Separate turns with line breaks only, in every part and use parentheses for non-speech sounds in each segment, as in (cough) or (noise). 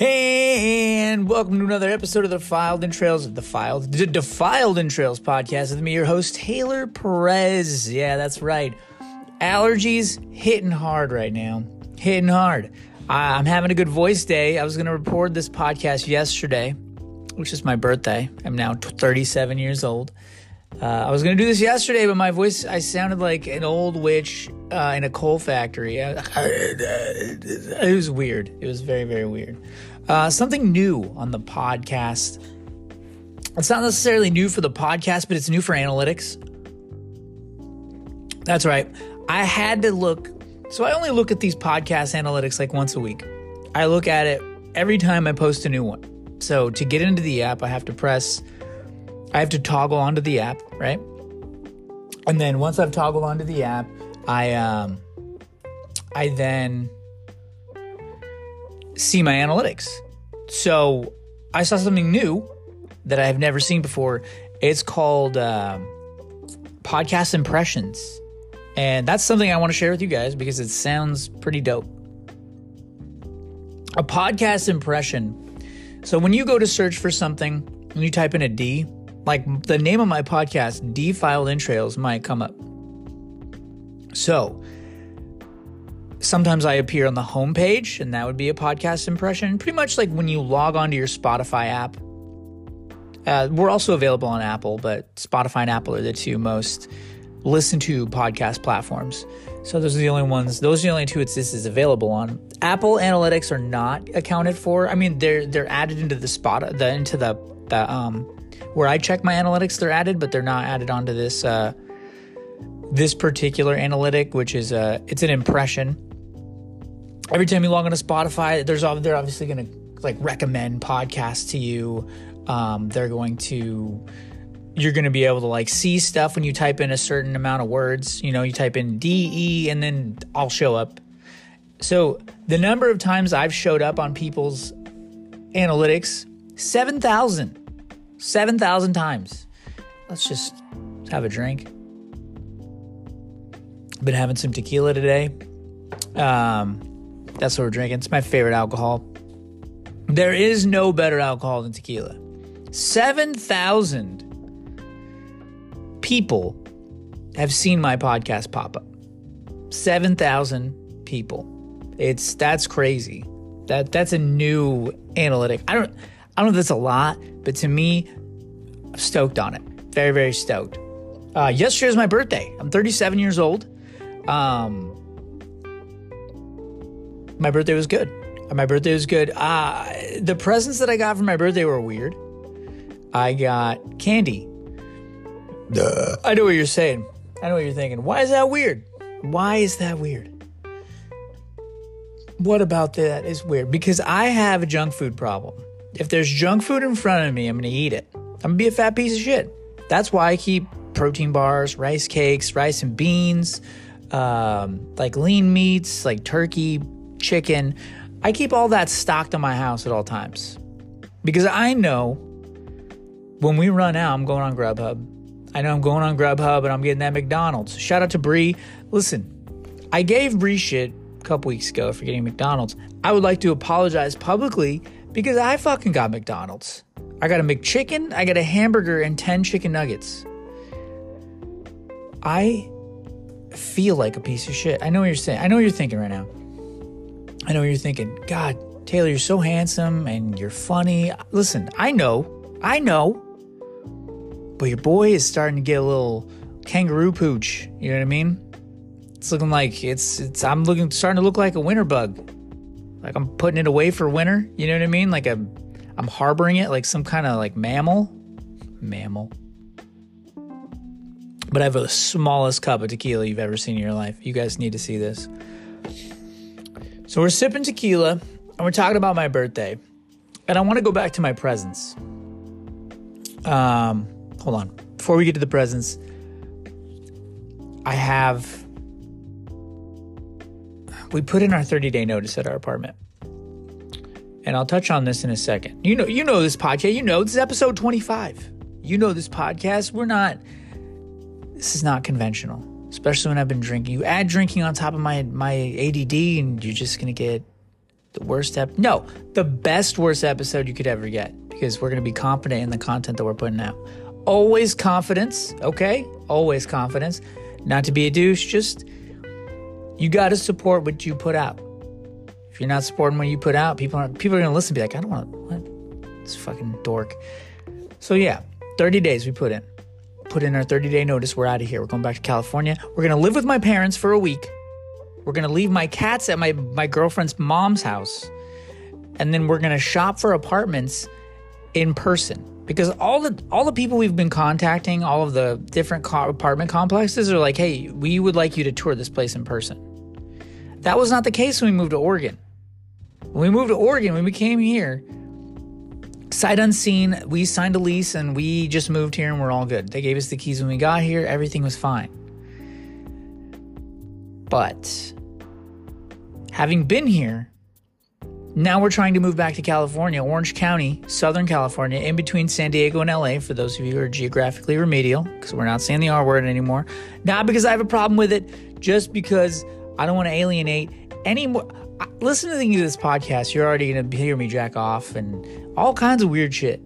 And welcome to another episode of the Filed Entrails of the Filed, the Defiled Entrails podcast with me, your host, Taylor Perez. Yeah, that's right. Allergies hitting hard right now. Hitting hard. I'm having a good voice day. I was going to record this podcast yesterday, which is my birthday. I'm now 37 years old. Uh, I was to do this yesterday, but my voice, I sounded like an old witch uh, in a coal factory. (laughs) It was weird. It was very, very weird. Uh, something new on the podcast. It's not necessarily new for the podcast, but it's new for analytics. That's right. I had to look. So I only look at these podcast analytics like once a week. I look at it every time I post a new one. So to get into the app, I have to press I have to toggle onto the app, right? And then once I've toggled onto the app, I um I then see my analytics. So I saw something new that I have never seen before. It's called uh, podcast impressions. And that's something I want to share with you guys because it sounds pretty dope. A podcast impression. So when you go to search for something and you type in a D, like the name of my podcast, Defiled Entrails, might come up. So sometimes I appear on the homepage, and that would be a podcast impression. Pretty much like when you log onto your Spotify app. Uh, we're also available on Apple, but Spotify and Apple are the two most listened to podcast platforms. So those are the only ones. Those are the only two it's this is available on. Apple analytics are not accounted for. I mean, they're they're added into the spot the into the the um where I check my analytics, they're added, but they're not added onto this uh, this particular analytic, which is a uh, it's an impression. Every time you log on to Spotify, there's they're obviously going to like recommend podcasts to you. Um, they're going to you're going to be able to like see stuff when you type in a certain amount of words. You know, you type in DE and then I'll show up. So the number of times I've showed up on people's analytics, 7,000. 7,000 times. Let's just have a drink. Been having some tequila today. Um, that's what we're drinking. It's my favorite alcohol. There is no better alcohol than tequila. 7,000 people have seen my podcast pop up. 7,000 people. It's that's crazy. That that's a new analytic. I don't I don't know if that's a lot, but to me, I'm stoked on it. Very, very stoked. Uh, yesterday was my birthday. I'm 37 years old. Um, my birthday was good. My birthday was good. Uh, the presents that I got for my birthday were weird. I got candy. Duh. I know what you're saying. I know what you're thinking. Why is that weird? Why is that weird? What about that is weird? Because I have a junk food problem. If there's junk food in front of me, I'm to eat it. I'm to be a fat piece of shit. That's why I keep protein bars, rice cakes, rice and beans, um, like lean meats, like turkey, chicken. I keep all that stocked in my house at all times because I know when we run out, I'm going on Grubhub. I know I'm going on Grubhub and I'm getting that McDonald's. Shout out to Bree. Listen, I gave Bree shit a couple weeks ago for getting McDonald's. I would like to apologize publicly because I fucking got McDonald's. I got a McChicken, I got a hamburger, and 10 chicken nuggets. I feel like a piece of shit. I know what you're saying. I know what you're thinking right now. I know what you're thinking. God, Taylor, you're so handsome and you're funny. Listen, I know. I know. But your boy is starting to get a little kangaroo pooch. You know what I mean? It's looking like it's it's I'm looking starting to look like a winter bug. Like I'm putting it away for winter. You know what I mean? Like I'm, I'm harboring it like some kind of like mammal. Mammal. But I have the smallest cup of tequila you've ever seen in your life. You guys need to see this. So we're sipping tequila and we're talking about my birthday. And I want to go back to my presents. Um, hold on. Before we get to the presents, I have we put in our 30 day notice at our apartment. And I'll touch on this in a second. You know, you know this podcast. You know this is episode 25. You know this podcast. We're not. This is not conventional, especially when I've been drinking. You add drinking on top of my my ADD, and you're just gonna get The worst ep no, the best worst episode you could ever get because we're gonna be confident in the content that we're putting out. Always confidence, okay? Always confidence. Not to be a douche, just you gotta support what you put out. If you're not supporting what you put out, people are people are gonna listen be like, I don't want what this fucking dork. So yeah, 30 days we put in. Put in our 30 day notice. We're out of here. We're going back to California. We're gonna live with my parents for a week. We're gonna leave my cats at my my girlfriend's mom's house, and then we're gonna shop for apartments in person because all the all the people we've been contacting, all of the different co- apartment complexes are like, "Hey, we would like you to tour this place in person." That was not the case when we moved to Oregon. When we moved to Oregon, when we came here, sight unseen, we signed a lease and we just moved here and we're all good. They gave us the keys when we got here, everything was fine. But having been here, now we're trying to move back to California, Orange County, Southern California, in between San Diego and LA, for those of you who are geographically remedial, because we're not saying the R word anymore. Not because I have a problem with it, just because I don't want to alienate any more. Listen to this podcast, you're already going to hear me jack off and all kinds of weird shit.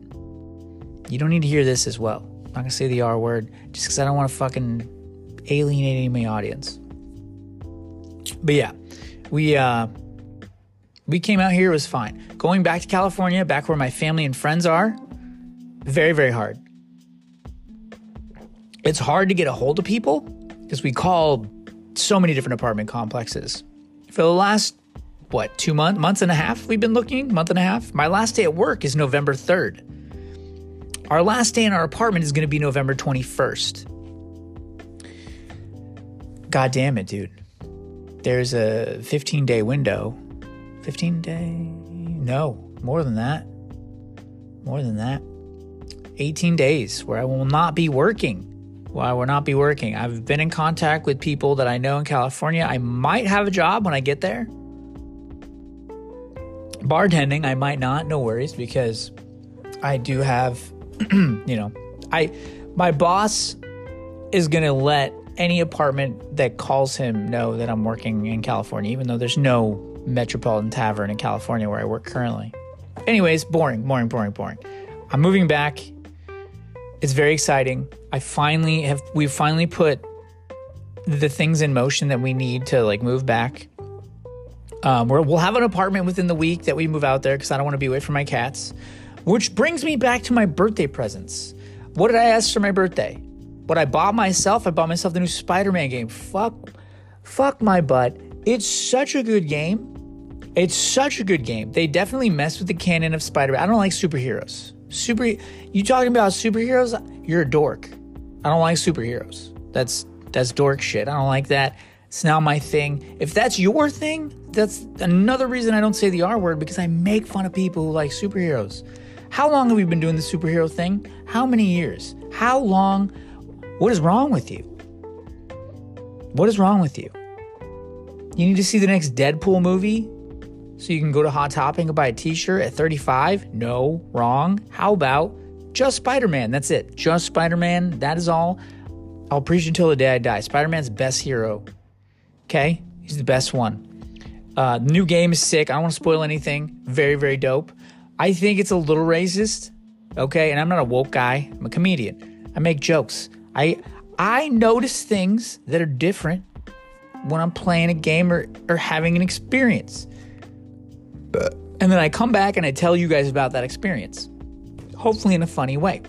You don't need to hear this as well. I'm not going to say the R word just because I don't want to fucking alienate any of my audience. But yeah, we, uh, we came out here, it was fine. Going back to California, back where my family and friends are, very, very hard. It's hard to get a hold of people because we call so many different apartment complexes. For the last, what, two months, months and a half, we've been looking, month and a half. My last day at work is November 3rd. Our last day in our apartment is going to be November 21st. God damn it, dude. There's a 15 day window 15 day? No, more than that. More than that. 18 days where I will not be working. Why I will not be working. I've been in contact with people that I know in California. I might have a job when I get there. Bartending, I might not, no worries, because I do have, (clears throat) you know, I my boss is gonna let any apartment that calls him know that I'm working in California, even though there's no Metropolitan Tavern in California where I work currently. Anyways, boring, boring, boring, boring. I'm moving back. It's very exciting. I finally have we've finally put the things in motion that we need to like move back. Um, we will have an apartment within the week that we move out there because I don't want to be away from my cats. Which brings me back to my birthday presents. What did I ask for my birthday? What I bought myself? I bought myself the new Spider-Man game. Fuck, fuck my butt. It's such a good game. It's such a good game. They definitely mess with the canon of Spider-Man. I don't like superheroes. Super you talking about superheroes? You're a dork. I don't like superheroes. That's that's dork shit. I don't like that. It's now my thing. If that's your thing, that's another reason I don't say the R word because I make fun of people who like superheroes. How long have we been doing the superhero thing? How many years? How long? What is wrong with you? What is wrong with you? You need to see the next Deadpool movie? So you can go to Hot Topic and buy a t shirt at 35? No, wrong. How about just Spider Man? That's it. Just Spider Man. That is all. I'll preach until the day I die. Spider Man's best hero. Okay? He's the best one. Uh, new game is sick. I don't want to spoil anything. Very, very dope. I think it's a little racist. Okay? And I'm not a woke guy. I'm a comedian. I make jokes. I I notice things that are different when I'm playing a game or, or having an experience. And then I come back and I tell you guys about that experience, hopefully in a funny way.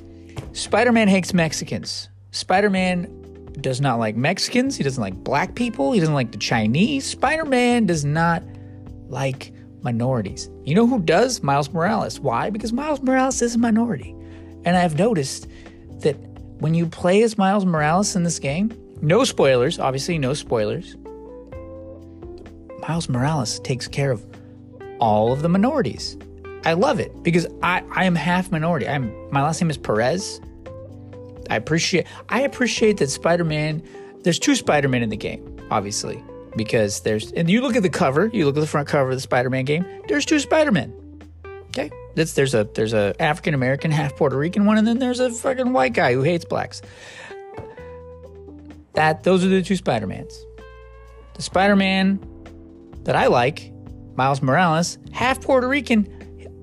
Spider Man hates Mexicans. Spider Man does not like Mexicans. He doesn't like black people. He doesn't like the Chinese. Spider Man does not like minorities. You know who does? Miles Morales. Why? Because Miles Morales is a minority. And I've noticed that when you play as Miles Morales in this game, no spoilers, obviously, no spoilers. Miles Morales takes care of all of the minorities. I love it because I, I am half minority. I'm my last name is Perez. I appreciate I appreciate that Spider-Man there's two Spider-Man in the game, obviously. Because there's and you look at the cover, you look at the front cover of the Spider-Man game, there's two Spider-Men. Okay? That's there's a there's a African American, half Puerto Rican one, and then there's a fucking white guy who hates blacks. That those are the two Spider-Mans. The Spider-Man that I like Miles Morales, half Puerto Rican.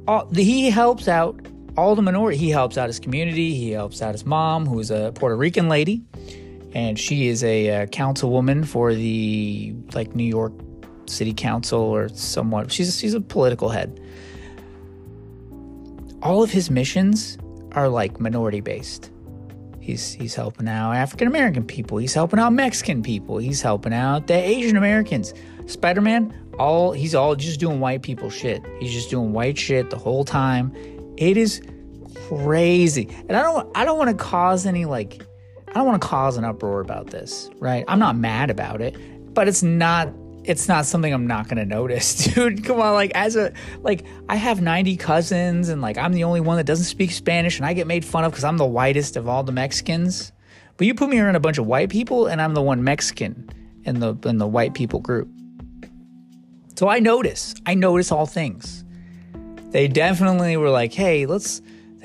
All, he helps out all the minority. He helps out his community. He helps out his mom, who's a Puerto Rican lady, and she is a, uh, councilwoman for the like New York City Council or somewhat. She's she's a political head. All of his missions are like minority based. He's he's helping out African American people. He's helping out Mexican people. He's helping out the Asian Americans. Spider Man, all he's all just doing white people shit. He's just doing white shit the whole time. It is crazy, and I don't I don't want to cause any like I don't want to cause an uproar about this, right? I'm not mad about it, but it's not it's not something I'm not gonna notice, (laughs) dude. Come on, like as a like I have 90 cousins and like I'm the only one that doesn't speak Spanish and I get made fun of because I'm the whitest of all the Mexicans. But you put me around a bunch of white people and I'm the one Mexican in the in the white people group. So I notice. I notice all things. They definitely were like, hey, let's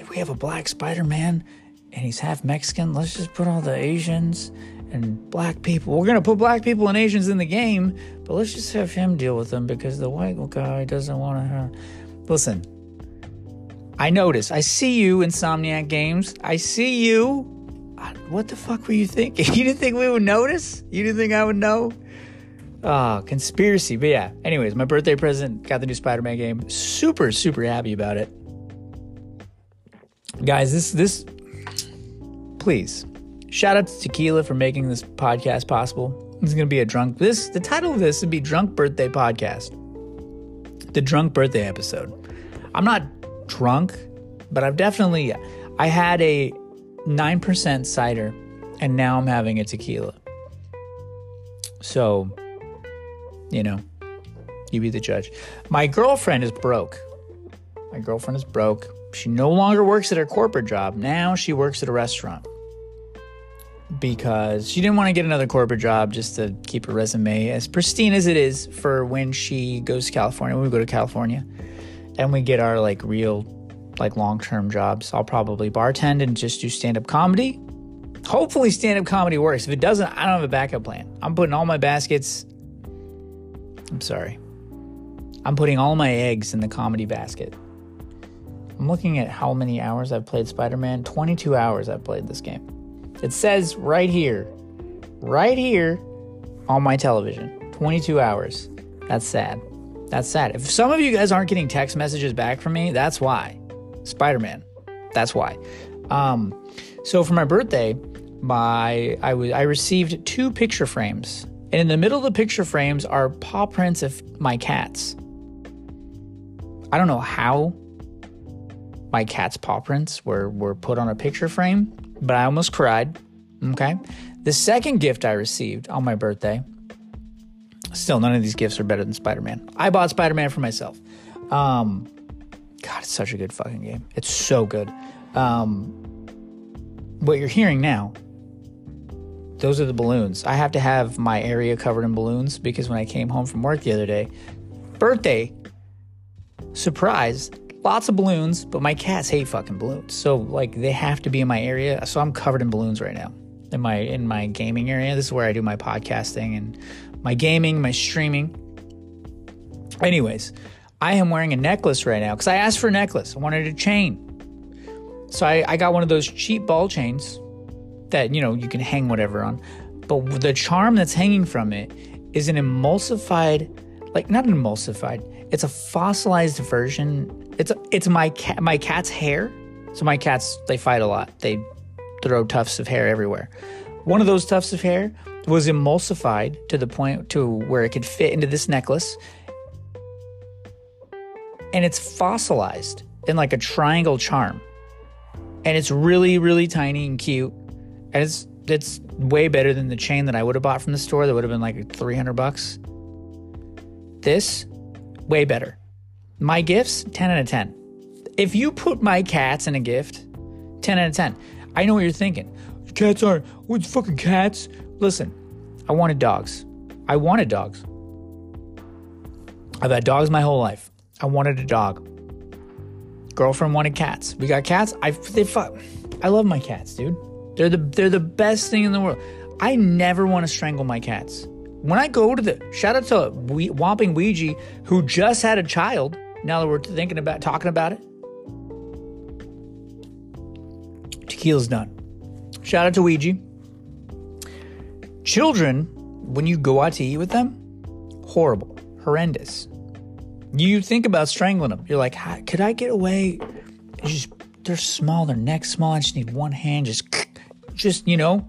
we have a black Spider-Man and he's half Mexican, let's just put all the Asians and black people. We're gonna put black people and Asians in the game, but let's just have him deal with them because the white guy doesn't want to. Listen, I notice. I see you, Insomniac Games. I see you. What the fuck were you thinking? (laughs) You didn't think we would notice? You didn't think I would know? Ah, oh, conspiracy. But yeah, anyways, my birthday present got the new Spider Man game. Super, super happy about it. Guys, this, this, please Shout out to Tequila for making this podcast possible. It's going to be a drunk. This the title of this would be Drunk Birthday Podcast. The drunk birthday episode. I'm not drunk, but I've definitely I had a 9% cider and now I'm having a tequila. So, you know, you be the judge. My girlfriend is broke. My girlfriend is broke. She no longer works at her corporate job. Now she works at a restaurant because she didn't want to get another corporate job just to keep her resume as pristine as it is for when she goes to California. When we go to California and we get our like real, like long term jobs, I'll probably bartend and just do stand up comedy. Hopefully, stand up comedy works. If it doesn't, I don't have a backup plan. I'm putting all my baskets. I'm sorry. I'm putting all my eggs in the comedy basket. I'm looking at how many hours I've played Spider Man. 22 hours I've played this game. It says right here, right here on my television 22 hours. That's sad. That's sad. If some of you guys aren't getting text messages back from me, that's why. Spider Man. That's why. Um, so for my birthday, my I was I received two picture frames, and in the middle of the picture frames are paw prints of my cats. I don't know how my cat's paw prints were were put on a picture frame, but I almost cried. Okay. The second gift I received on my birthday, still, none of these gifts are better than Spider Man. I bought Spider Man for myself. Um, God, it's such a good fucking game. It's so good. Um, what you're hearing now, those are the balloons. I have to have my area covered in balloons because when I came home from work the other day, birthday, surprise, lots of balloons, but my cats hate fucking balloons. So like they have to be in my area. So I'm covered in balloons right now. In my in my gaming area. This is where I do my podcasting and my gaming, my streaming. Anyways, I am wearing a necklace right now because I asked for a necklace. I wanted a chain. So I, I got one of those cheap ball chains that you know you can hang whatever on. But the charm that's hanging from it is an emulsified, like not an emulsified, it's a fossilized version it's it's my cat my cat's hair. So my cats they fight a lot. They throw tufts of hair everywhere. One of those tufts of hair was emulsified to the point to where it could fit into this necklace. And it's fossilized in like a triangle charm. And it's really really tiny and cute. And it's it's way better than the chain that I would have bought from the store that would have been like 300 bucks. This way better. My gifts, 10 out of 10. If you put my cats in a gift, 10 out of 10. I know what you're thinking. Cats aren't, what fucking cats? Listen, I wanted dogs. I wanted dogs. I've had dogs my whole life. I wanted a dog. Girlfriend wanted cats. We got cats. I they fuck. I love my cats, dude. They're the they're the best thing in the world. I never want to strangle my cats When I go to the shout out to Whomping Ouija, who just had a child. Now that we're thinking about talking about it, tequila's done. Shout out to Ouija. Children, when you go out to eat with them, horrible, horrendous. You think about strangling them. You're like, could I get away? It's just they're small, their neck's small. I just need one hand, just, just you know,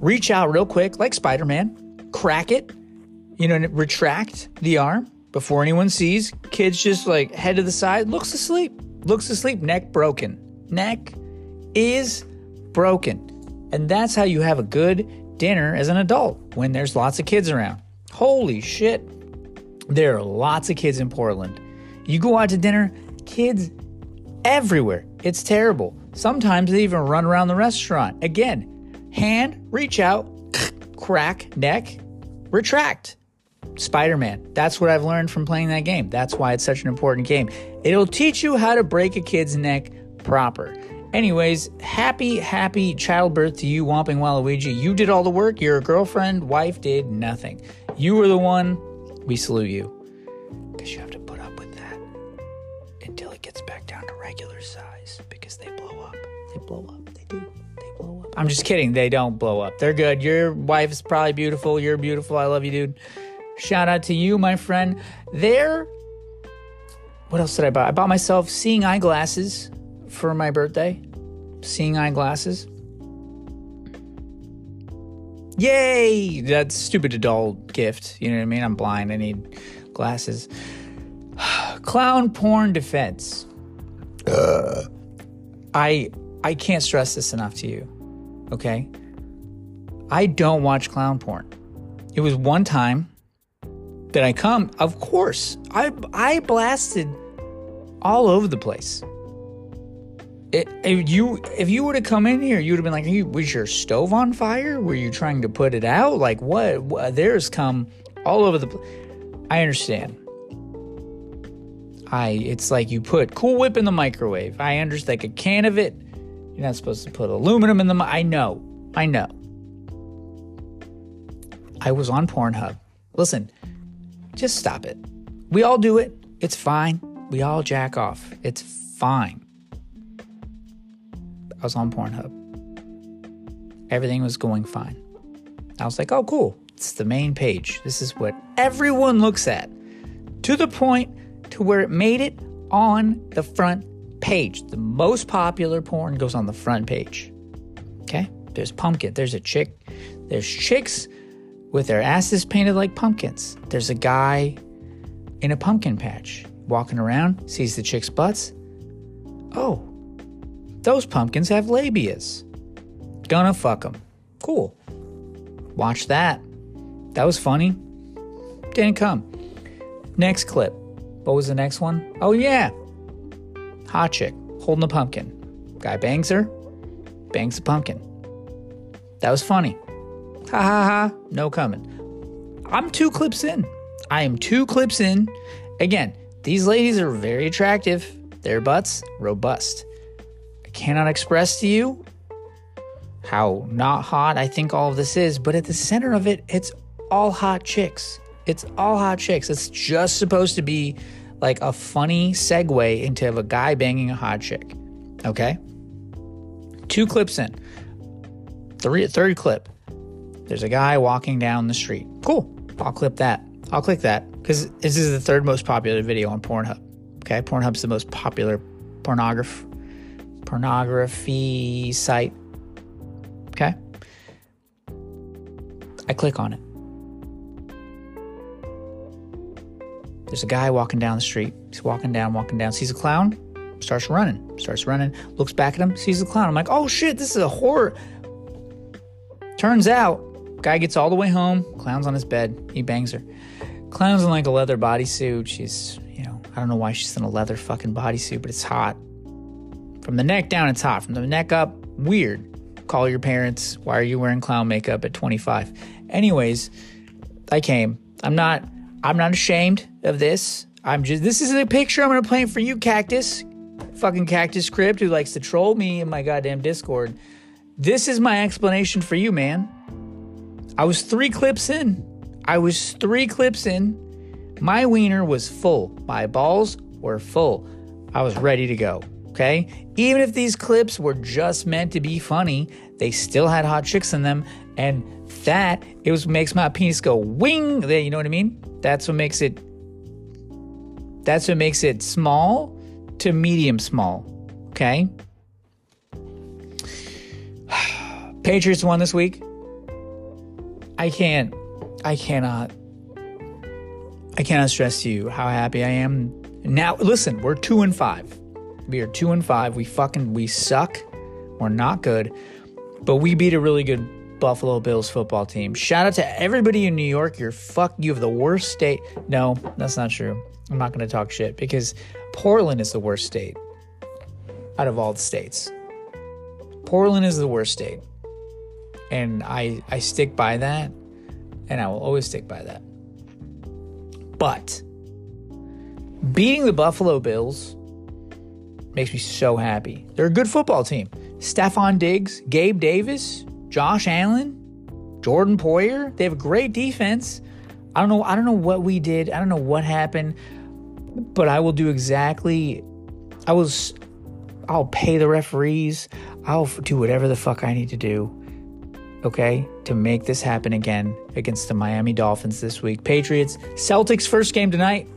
reach out real quick, like Spider Man, crack it, you know, retract the arm before anyone sees. Kids just like head to the side, looks asleep, looks asleep, neck broken. Neck is broken. And that's how you have a good dinner as an adult when there's lots of kids around. Holy shit. There are lots of kids in Portland. You go out to dinner, kids everywhere. It's terrible. Sometimes they even run around the restaurant. Again, hand, reach out, (laughs) crack, neck, retract. Spider Man. That's what I've learned from playing that game. That's why it's such an important game. It'll teach you how to break a kid's neck proper. Anyways, happy, happy childbirth to you, Whomping Waluigi. You did all the work. Your girlfriend, wife did nothing. You were the one. We salute you. I'm just kidding. They don't blow up. They're good. Your wife is probably beautiful. You're beautiful. I love you, dude. Shout out to you, my friend. There. What else did I buy? I bought myself seeing eyeglasses for my birthday, seeing eyeglasses. Yay! That stupid adult gift. You know what I mean? I'm blind. I need glasses. (sighs) Clown porn defense. Uh. I I can't stress this enough to you. Okay? I don't watch clown porn. It was one time that I come, of course. I I blasted all over the place It, if you if you would have come in here, you would have been like, hey, "Was your stove on fire? Were you trying to put it out? Like what? what? There's come all over the. place. I understand. I it's like you put Cool Whip in the microwave. I understand like a can of it. You're not supposed to put aluminum in the. I know. I know. I was on Pornhub. Listen, just stop it. We all do it. It's fine. We all jack off. It's fine. I was on Pornhub. Everything was going fine. I was like, oh, cool. It's the main page. This is what everyone looks at. To the point to where it made it on the front page. The most popular porn goes on the front page. Okay? There's pumpkin. There's a chick. There's chicks with their asses painted like pumpkins. There's a guy in a pumpkin patch walking around, sees the chick's butts. Oh, those pumpkins have labias. Gonna fuck them. Cool. Watch that. That was funny. Didn't come. Next clip. What was the next one? Oh, yeah. Hot chick holding a pumpkin. Guy bangs her, bangs the pumpkin. That was funny. Ha ha ha. No coming. I'm two clips in. I am two clips in. Again, these ladies are very attractive. Their butts, robust I cannot express to you how not hot I think all of this is, but at the center of it, it's all hot chicks. It's all hot chicks. It's just supposed to be like a funny segue into a guy banging a hot chick. Okay? Two clips in. Three, third clip. There's a guy walking down the street. Cool. I'll clip that. I'll click that because this is the third most popular video on Pornhub. Okay? Pornhub's the most popular pornography pornography site. Okay? I click on it. There's a guy walking down the street. He's walking down, walking down, sees a clown, starts running, starts running, looks back at him, sees the clown. I'm like, oh shit, this is a horror. Turns out, guy gets all the way home, clown's on his bed, he bangs her. Clown's in like a leather bodysuit. She's, you know, I don't know why she's in a leather fucking bodysuit, but it's hot. From the neck down, it's hot. From the neck up, weird. Call your parents. Why are you wearing clown makeup at 25? Anyways, I came. I'm not. I'm not ashamed of this. I'm just. This is a picture I'm gonna paint for you, Cactus. Fucking Cactus Crypt, who likes to troll me in my goddamn Discord. This is my explanation for you, man. I was three clips in. I was three clips in. My wiener was full. My balls were full. I was ready to go. Okay. Even if these clips were just meant to be funny, they still had hot chicks in them. And that it was makes my penis go wing. You know what I mean? That's what makes it. That's what makes it small to medium small. Okay. (sighs) Patriots won this week. I can't. I cannot. I cannot stress to you how happy I am. Now, listen, we're two and five. We are two and five. We fucking we suck. We're not good, but we beat a really good Buffalo Bills football team. Shout out to everybody in New York. You're fuck. You have the worst state. No, that's not true. I'm not going to talk shit because Portland is the worst state out of all the states. Portland is the worst state, and I I stick by that, and I will always stick by that. But beating the Buffalo Bills makes me so happy. They're a good football team. Stefon Diggs, Gabe Davis, Josh Allen, Jordan Poyer. They have a great defense. I don't know. I don't know what we did. I don't know what happened, but I will do exactly. I was. I'll pay the referees. I'll do whatever the fuck I need to do. Okay, to make this happen again against the Miami Dolphins this week. Patriots, Celtics first game tonight.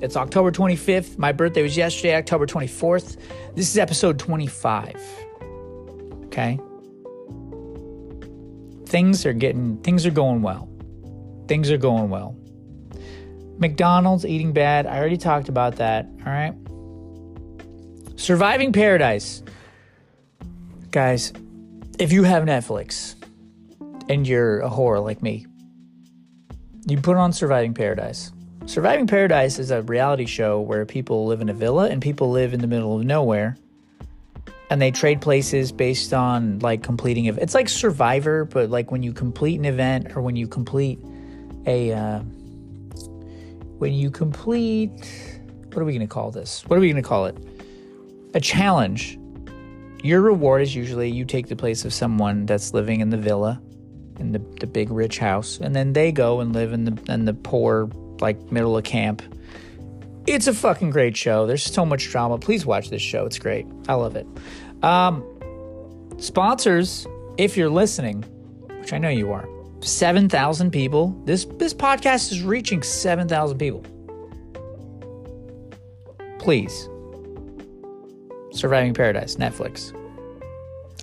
It's October 25th. My birthday was yesterday, October 24th. This is episode 25. Okay? Things are getting things are going well. Things are going well. McDonald's eating bad. I already talked about that, all right? Surviving Paradise. Guys, if you have Netflix and you're a whore like me, you put on Surviving Paradise Surviving Paradise is a reality show where people live in a villa and people live in the middle of nowhere. And they trade places based on like completing it. It's like Survivor, but like when you complete an event or when you complete a uh, when you complete what are we going to call this? What are we going to call it? A challenge. Your reward is usually you take the place of someone that's living in the villa, in the, the big rich house, and then they go and live in the in the poor like middle of camp. It's a fucking great show. There's so much drama. Please watch this show. It's great. I love it. Um, sponsors, if you're listening, which I know you are, 7,000 people. This this podcast is reaching 7,000 people. Please. Surviving Paradise, Netflix.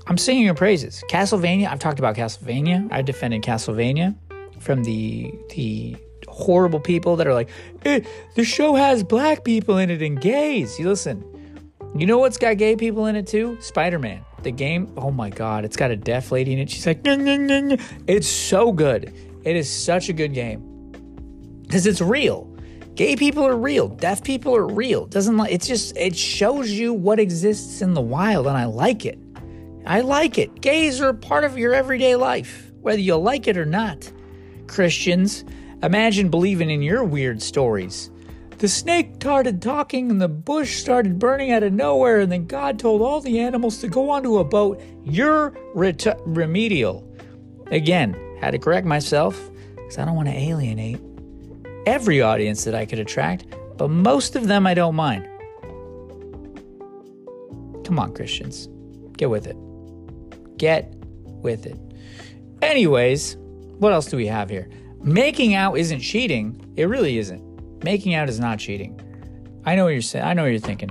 I'm singing your praises. Castlevania, I've talked about Castlevania. I defended Castlevania from the the horrible people that are like, eh, the show has black people in it and gays. You listen, you know what's got gay people in it too? Spider Man. The game, oh my God, it's got a deaf lady in it. She's like, it's so good. It is such a good game because it's real. Gay people are real. Deaf people are real. doesn't like it's just it shows you what exists in the wild, and I like it. I like it. Gays are a part of your everyday life, whether you like it or not. Christians, Imagine believing in your weird stories. The snake started talking and the bush started burning out of nowhere, and then God told all the animals to go onto a boat. You're remedial. Again, had to correct myself because I don't want to alienate every audience that I could attract, but most of them I don't mind. Come on, Christians. Get with it. Get with it. Anyways, what else do we have here? Making out isn't cheating. It really isn't. Making out is not cheating. I know what you're saying. I know what you're thinking.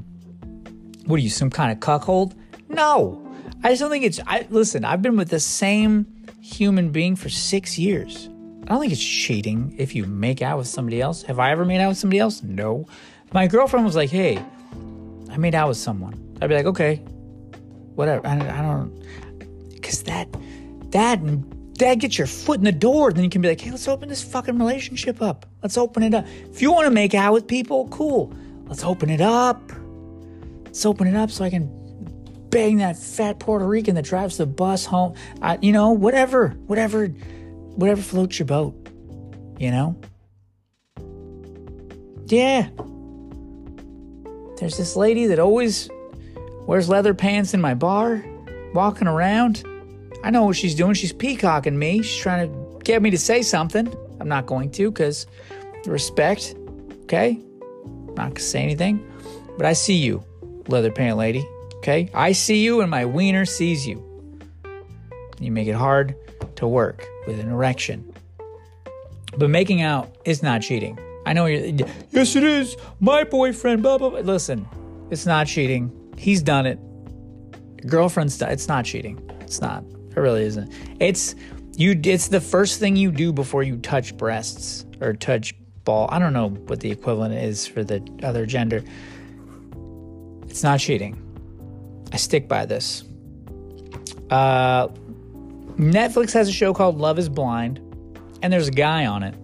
What are you, some kind of cuckold? No. I just don't think it's. I listen. I've been with the same human being for six years. I don't think it's cheating if you make out with somebody else. Have I ever made out with somebody else? No. My girlfriend was like, "Hey, I made out with someone." I'd be like, "Okay, whatever." I, I don't, because that that Dad, get your foot in the door. Then you can be like, hey, let's open this fucking relationship up. Let's open it up. If you want to make out with people, cool. Let's open it up. Let's open it up so I can bang that fat Puerto Rican that drives the bus home. I, you know, whatever, whatever, whatever floats your boat. You know? Yeah. There's this lady that always wears leather pants in my bar, walking around. I know what she's doing. She's peacocking me. She's trying to get me to say something. I'm not going to because respect. Okay? I'm not gonna say anything. But I see you, leather pant lady. Okay? I see you and my wiener sees you. You make it hard to work with an erection. But making out is not cheating. I know you're, yes, it is. My boyfriend, blah, blah, blah. Listen, it's not cheating. He's done it. Girlfriend's done It's not cheating. It's not. It really isn't. It's you. It's the first thing you do before you touch breasts or touch ball. I don't know what the equivalent is for the other gender. It's not cheating. I stick by this. Uh, Netflix has a show called Love is Blind, and there's a guy on it.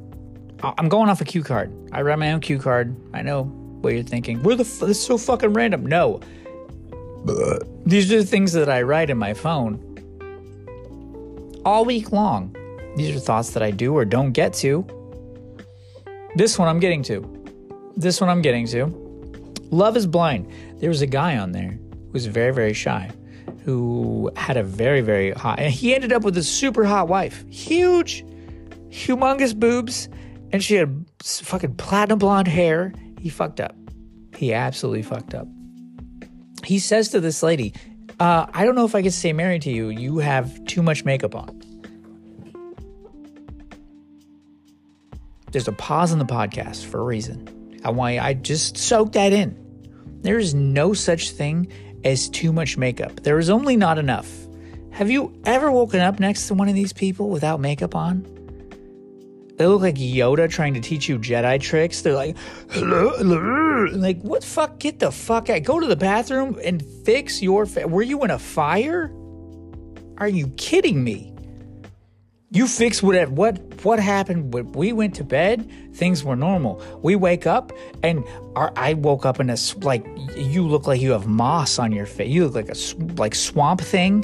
I'm going off a cue card. I write my own cue card. I know what you're thinking. Where the f- this is so fucking random. No. These are the things that I write in my phone all week long. These are thoughts that I do or don't get to. This one I'm getting to. This one I'm getting to. Love is blind. There was a guy on there who was very, very shy, who had a very, very hot, and he ended up with a super hot wife. Huge, humongous boobs, and she had fucking platinum blonde hair. He fucked up. He absolutely fucked up. He says to this lady, uh, I don't know if I can stay married to you. You have too much makeup on. There's a pause in the podcast for a reason. I want I just soak that in. There is no such thing as too much makeup. There is only not enough. Have you ever woken up next to one of these people without makeup on? They look like Yoda trying to teach you Jedi tricks. They're like, hello. Like, what fuck? Get the fuck out. Go to the bathroom and fix your. Fa- Were you in a fire? Are you kidding me? You fix what what what happened when we went to bed. Things were normal. We wake up and our, I woke up in a like you look like you have moss on your face. You look like a like swamp thing.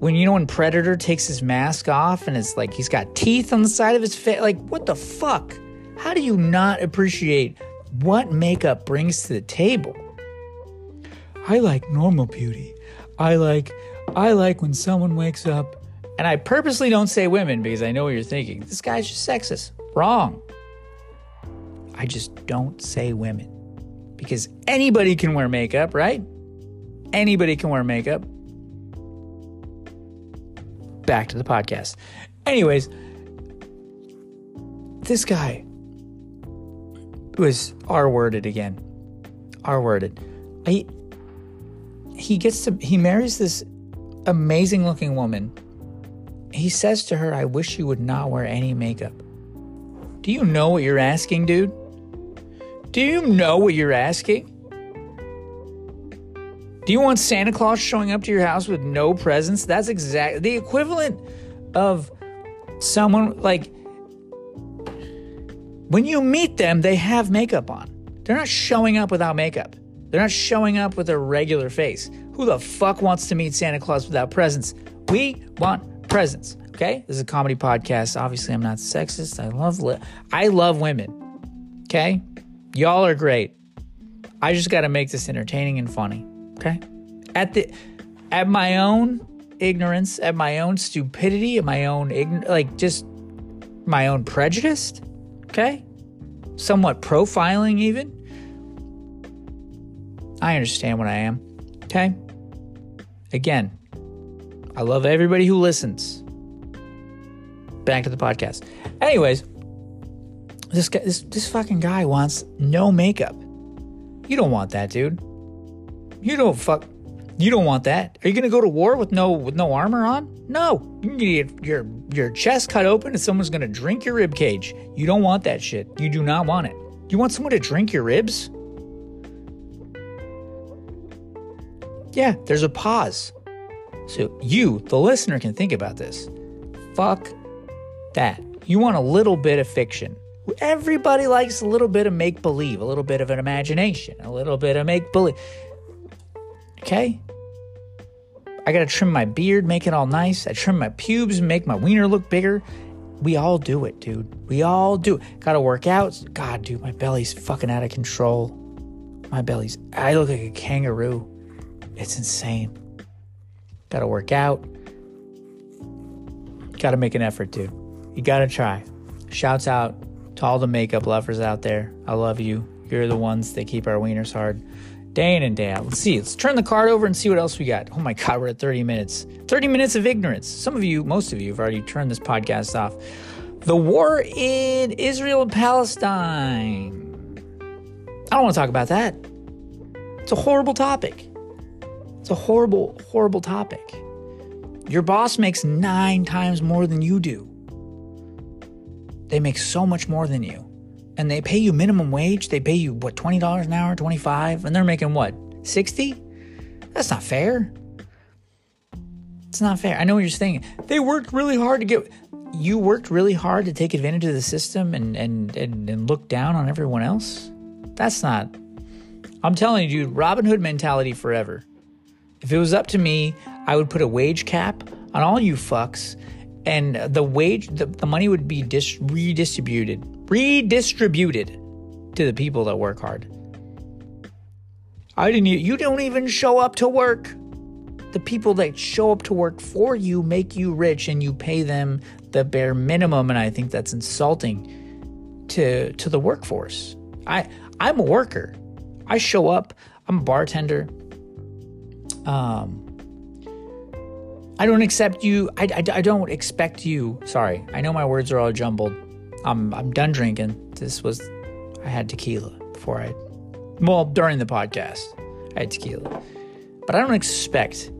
When you know when Predator takes his mask off and it's like he's got teeth on the side of his face. Like what the fuck? How do you not appreciate what makeup brings to the table? I like normal beauty. I like I like when someone wakes up and I purposely don't say women because I know what you're thinking. This guy's just sexist. Wrong. I just don't say women because anybody can wear makeup, right? Anybody can wear makeup. Back to the podcast. Anyways, this guy was R worded again. R worded. He he gets to he marries this amazing looking woman he says to her, I wish you would not wear any makeup. Do you know what you're asking, dude? Do you know what you're asking? Do you want Santa Claus showing up to your house with no presents? That's exactly the equivalent of someone like when you meet them, they have makeup on. They're not showing up without makeup. They're not showing up with a regular face. Who the fuck wants to meet Santa Claus without presents? We want presents. Okay, this is a comedy podcast. Obviously, I'm not sexist. I love li- I love women. Okay, y'all are great. I just got to make this entertaining and funny. Okay, at the at my own ignorance, at my own stupidity, at my own ign- like just my own prejudice. Okay, somewhat profiling even. I understand what I am. Okay. Again, I love everybody who listens. Back to the podcast. Anyways, this guy, this this fucking guy wants no makeup. You don't want that, dude. You don't fuck. You don't want that. Are you gonna go to war with no with no armor on? No. You get your your chest cut open and someone's gonna drink your rib cage. You don't want that shit. You do not want it. You want someone to drink your ribs? Yeah, there's a pause. So you, the listener, can think about this. Fuck that. You want a little bit of fiction. Everybody likes a little bit of make believe, a little bit of an imagination, a little bit of make believe. Okay? I gotta trim my beard, make it all nice. I trim my pubes, make my wiener look bigger. We all do it, dude. We all do. Gotta work out. God, dude, my belly's fucking out of control. My belly's, I look like a kangaroo. It's insane. Gotta work out. Gotta make an effort, dude. You gotta try. Shouts out to all the makeup lovers out there. I love you. You're the ones that keep our wieners hard day in and day out. Let's see. Let's turn the card over and see what else we got. Oh my God, we're at 30 minutes. 30 minutes of ignorance. Some of you, most of you, have already turned this podcast off. The war in Israel and Palestine. I don't want to talk about that. It's a horrible topic. It's a horrible, horrible topic. Your boss makes nine times more than you do. They make so much more than you and they pay you minimum wage, they pay you what twenty dollars an hour, twenty five, and they're making what sixty? That's not fair. It's not fair. I know what you're saying. They worked really hard to get. You worked really hard to take advantage of the system and and and, and look down on everyone else. That's not. I'm telling you, dude. Robin Hood mentality forever. If it was up to me, I would put a wage cap on all you fucks, and the wage, the, the money would be dis- redistributed redistributed to the people that work hard. I didn't you don't even show up to work. The people that show up to work for you make you rich and you pay them the bare minimum and I think that's insulting to to the workforce. I I'm a worker. I show up, I'm a bartender. Um I don't accept you. I, I, I don't expect you. Sorry, I know my words are all jumbled. I'm I'm done drinking. This was I had tequila before I well during the podcast I had tequila, but I don't expect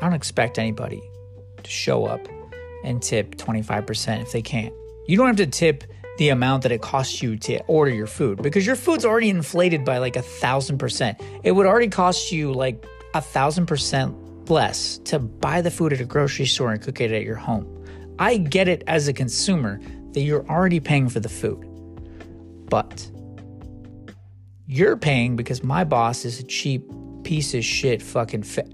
I don't expect anybody to show up and tip 25% if they can't. You don't have to tip the amount that it costs you to order your food because your food's already inflated by like a thousand percent. It would already cost you like a thousand percent less to buy the food at a grocery store and cook it at your home. I get it as a consumer that you're already paying for the food. But you're paying because my boss is a cheap piece of shit fucking fa-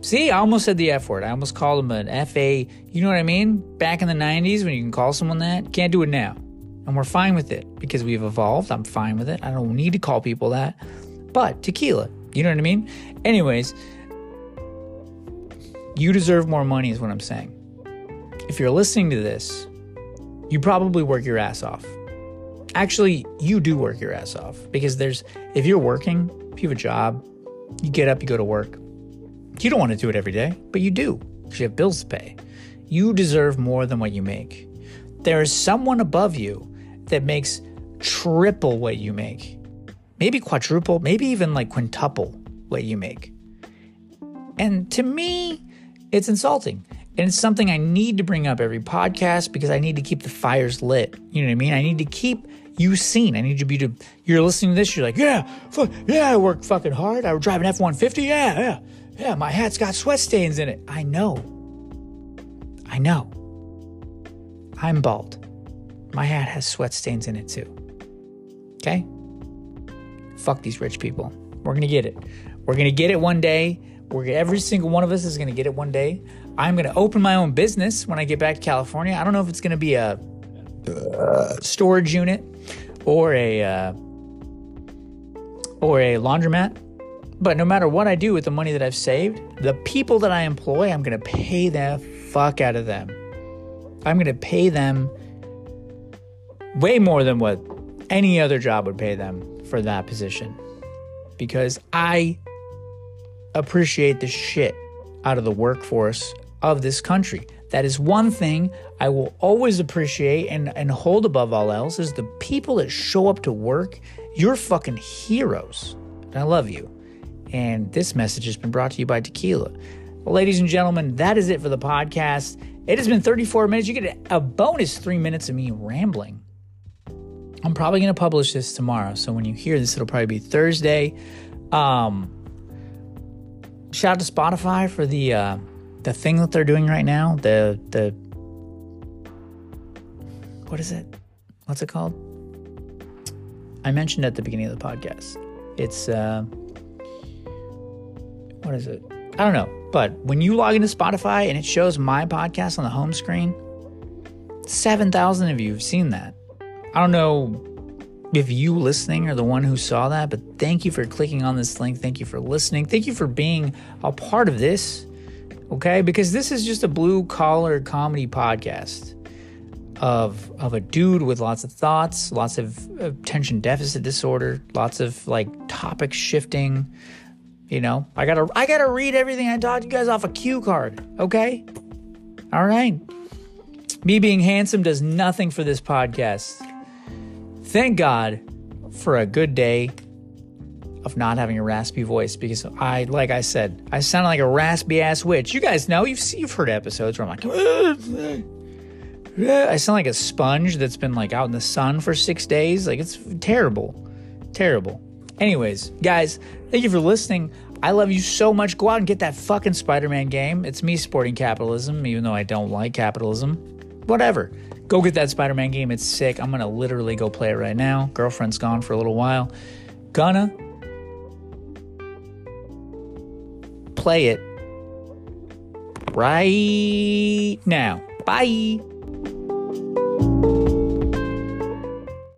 See, I almost said the F word. I almost called him an FA. You know what I mean? Back in the 90s when you can call someone that, can't do it now. And we're fine with it because we've evolved. I'm fine with it. I don't need to call people that. But tequila, you know what I mean? Anyways, you deserve more money, is what I'm saying if you're listening to this, you probably work your ass off. Actually, you do work your ass off because there's, if you're working, if you have a job, you get up, you go to work. You don't want to do it every day, but you do because you have bills to pay. You deserve more than what you make. There is someone above you that makes triple what you make, maybe quadruple, maybe even like quintuple what you make. And to me, it's insulting. And it's something I need to bring up every podcast because I need to keep the fires lit. You know what I mean? I need to keep you seen. I need to be to you're listening to this, you're like, yeah, fuck, yeah, I work fucking hard. I drive an F 150. Yeah, yeah, yeah, my hat's got sweat stains in it. I know. I know. I'm bald. My hat has sweat stains in it too. Okay? Fuck these rich people. We're gonna get it. We're gonna get it one day. We're every single one of us is gonna get it one day. I'm going to open my own business when I get back to California. I don't know if it's going to be a uh, storage unit or a uh, or a laundromat. But no matter what I do with the money that I've saved, the people that I employ, I'm going to pay the fuck out of them. I'm going to pay them way more than what any other job would pay them for that position because I appreciate the shit out of the workforce of this country. That is one thing I will always appreciate and, and hold above all else is the people that show up to work. You're fucking heroes. And I love you. And this message has been brought to you by Tequila. Well, ladies and gentlemen, that is it for the podcast. It has been 34 minutes. You get a bonus three minutes of me rambling. I'm probably going to publish this tomorrow. So when you hear this, it'll probably be Thursday. Um, shout out to Spotify for the. Uh, the thing that they're doing right now, the the what is it? What's it called? I mentioned at the beginning of the podcast. It's uh what is it? I don't know. But when you log into Spotify and it shows my podcast on the home screen, 7,000 of you have seen that. I don't know if you listening are the one who saw that, but thank you for clicking on this link. Thank you for listening. Thank you for being a part of this okay? Because this is just a blue collar comedy podcast. of of a dude with lots of thoughts, lots of attention deficit disorder, lots of like topic shifting. You know, I gotta I gotta read everything I taught you guys off a cue card. Okay, all right. Me being handsome does nothing for this podcast. Thank God for a good day of not having a raspy voice because I, like I said, I sound like a raspy ass witch. You guys know you've you've heard episodes where I'm like. I sound like a sponge that's been like out in the sun for six days. Like it's terrible. Terrible. Anyways, guys, thank you for listening. I love you so much. Go out and get that fucking Spider Man game. It's me supporting capitalism, even though I don't like capitalism. Whatever. Go get that Spider Man game. It's sick. I'm going to literally go play it right now. Girlfriend's gone for a little while. Gonna play it right now. Bye.